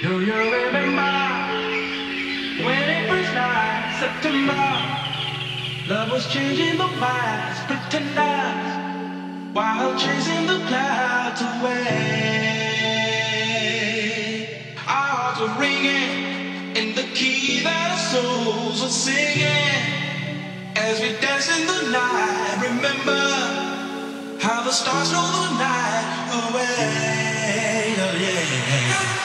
Do you remember when it first night, September? Love was changing the minds, pretenders, while chasing the clouds away. Our hearts were ringing in the key that our souls were singing as we danced in the night. Remember how the stars stole the night away. Oh yeah.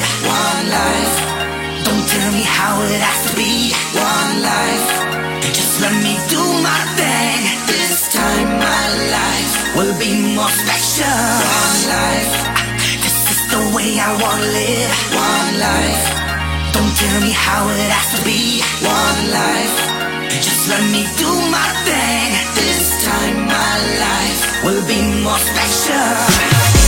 One life. Don't tell me how it has to be one life. Just let me do my thing. This time my life will be more special. One life. This is the way I wanna live. One life. Don't tell me how it has to be one life. Just let me do my thing. This time my life will be. More special.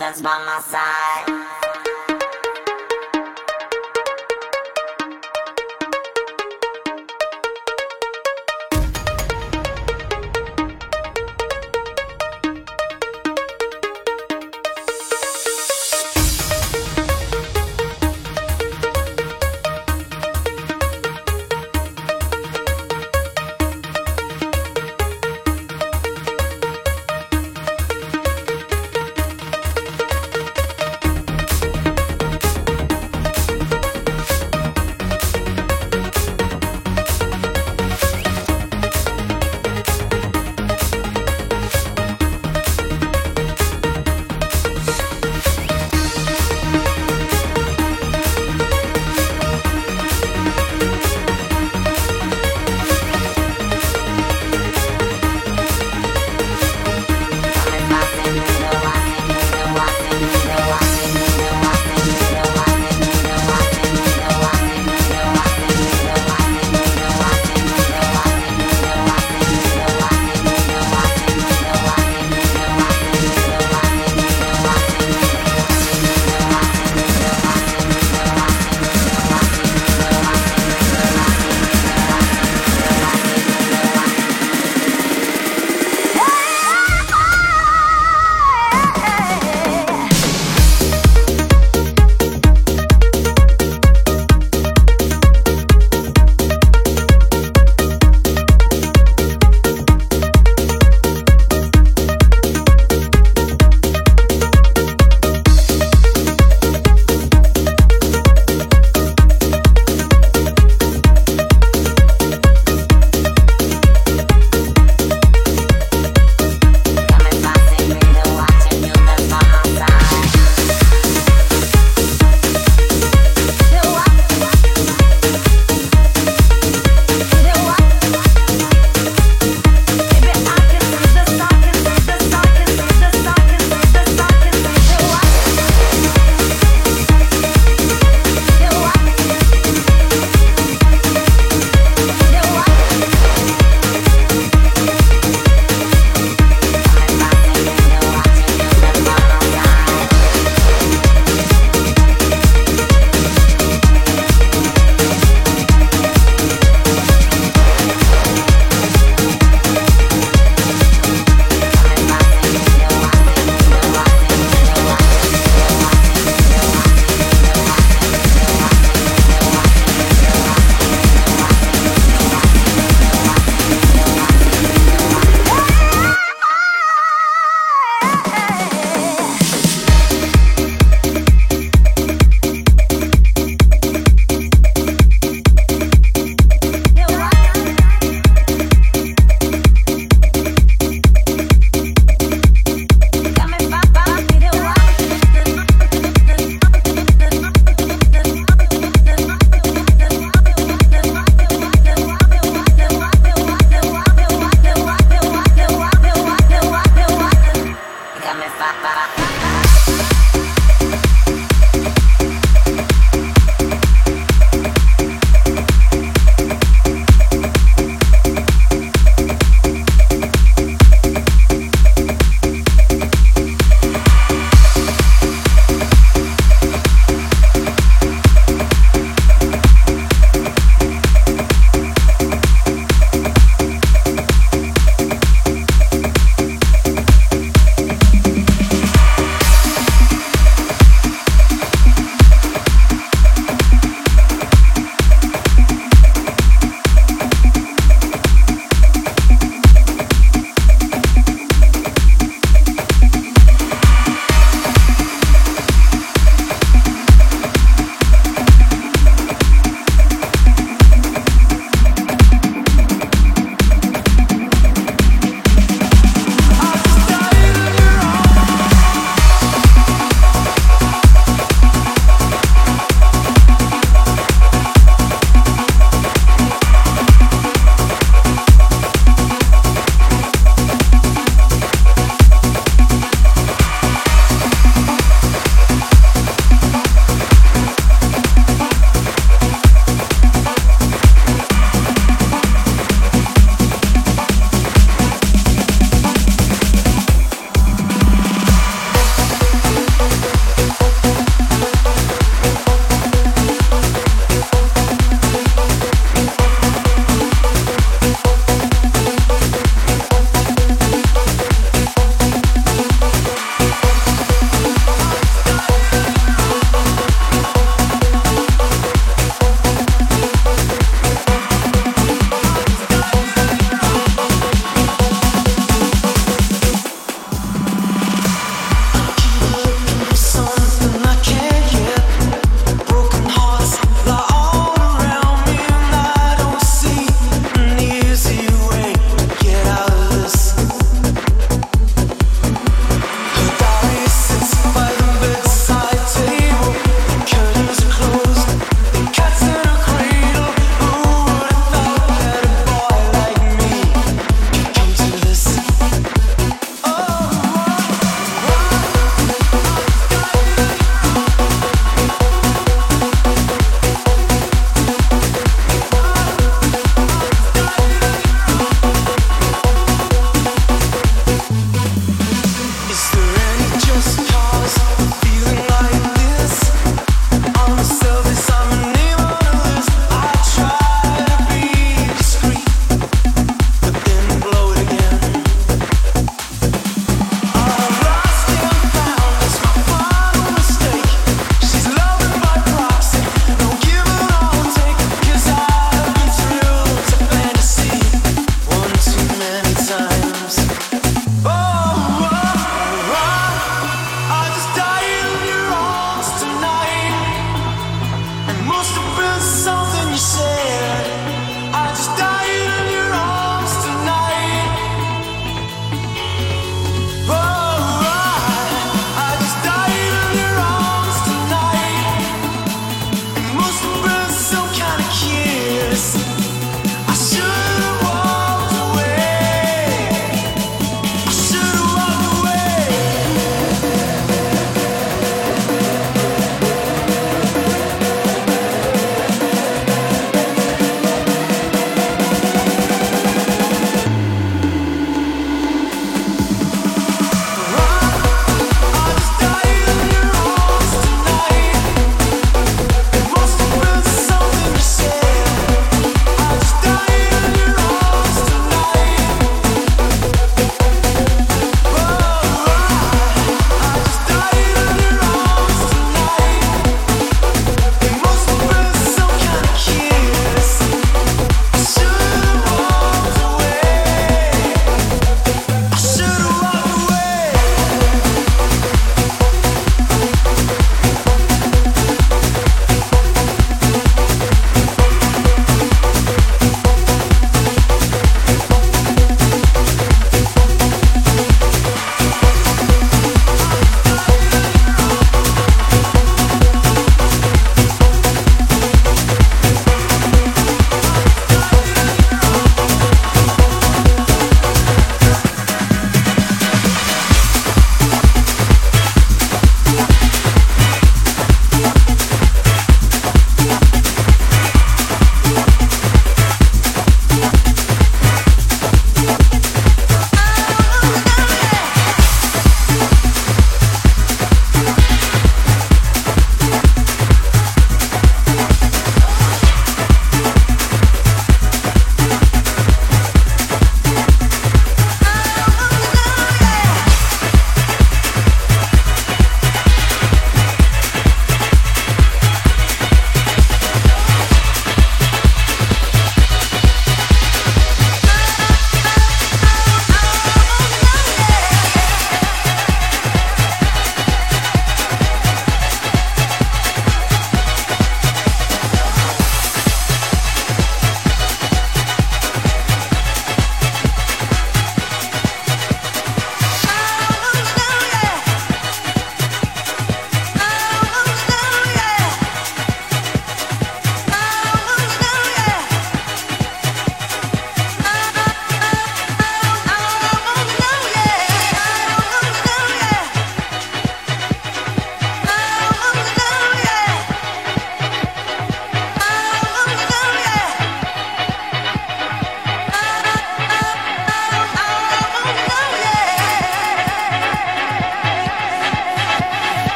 Watching you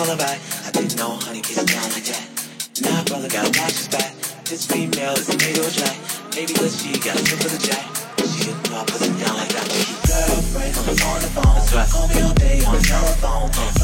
lullaby. I didn't know honey gets down like that. Nah, brother, got a watch back. This female is made or dry. Maybe cause she got a tip for the jack. She didn't know I put it down like that. Girlfriend, on the phone, the phone. That's. Call me all day on the telephone. Uh.